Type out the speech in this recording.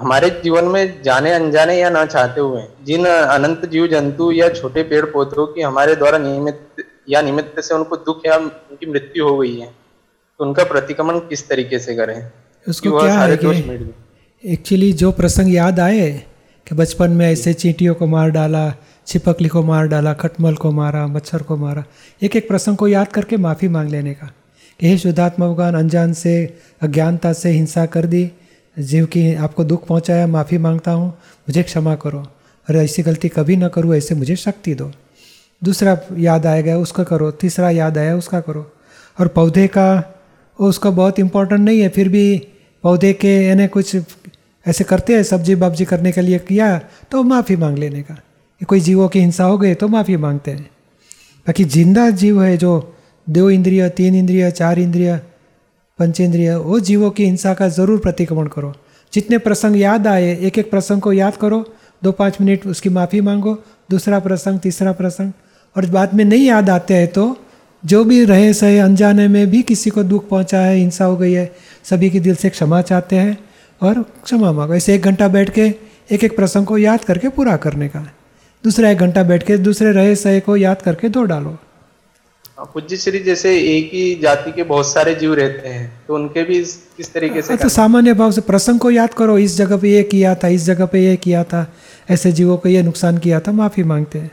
हमारे जीवन में जाने अनजाने या ना चाहते हुए जिन अनंत जीव जंतु या छोटे पेड़ पौधों की हमारे द्वारा नियमित या निमित्त से उनको दुख या उनकी मृत्यु हो गई है तो उनका प्रतिक्रमण किस तरीके से करें? उसको क्या है कि एक्चुअली जो प्रसंग याद आए कि बचपन में ऐसे चींटियों को मार डाला छिपकली को मार डाला खटमल को मारा मच्छर को मारा एक एक प्रसंग को याद करके माफ़ी मांग लेने का कि हे शुद्धात्मा भगवान अनजान से अज्ञानता से हिंसा कर दी जीव की आपको दुख पहुँचाया माफ़ी माँगता हूँ, मुझे क्षमा करो। और ऐसी गलती कभी ना करूँ, ऐसे मुझे शक्ति दो। दूसरा याद आएगा उसका करो। तीसरा याद आया, उसका करो। और पौधे का, उसका बहुत इम्पोर्टेंट नहीं है, फिर भी पौधे के, यानी कुछ ऐसे करते हैं, सब्ज़ी वब्जी करने के लिए किया तो माफ़ी मांग लेने का कोई जीवों की हिंसा हो गई तो माफ़ी मांगते हैं। बाकी ज़िंदा जीव है जो दो इंद्रिय, तीन इंद्रिय, चार इंद्रिय पंचेंद्रिय वो जीवों की हिंसा का ज़रूर प्रतिक्रमण करो। जितने प्रसंग याद आए एक एक प्रसंग को याद करो। दो पाँच मिनट उसकी माफ़ी मांगो, दूसरा प्रसंग, तीसरा प्रसंग। और बाद में नहीं याद आते हैं तो जो भी रहे सहे अनजाने में भी किसी को दुख पहुँचा है, हिंसा हो गई है, सभी के दिल से क्षमा चाहते हैं और क्षमा मांगो। ऐसे एक घंटा बैठ के एक एक प्रसंग को याद करके पूरा करने का। दूसरा एक घंटा बैठ के दूसरे रहे सहे को याद करके दो डालो। पूज्य श्री जैसे एक ही जाति के बहुत सारे जीव रहते हैं तो उनके भी किस तरीके से तो सामान्य भाव से प्रसंग को याद करो इस जगह पे ये किया था इस जगह पे ये किया था ऐसे जीवों को ये नुकसान किया था माफ़ी मांगते हैं।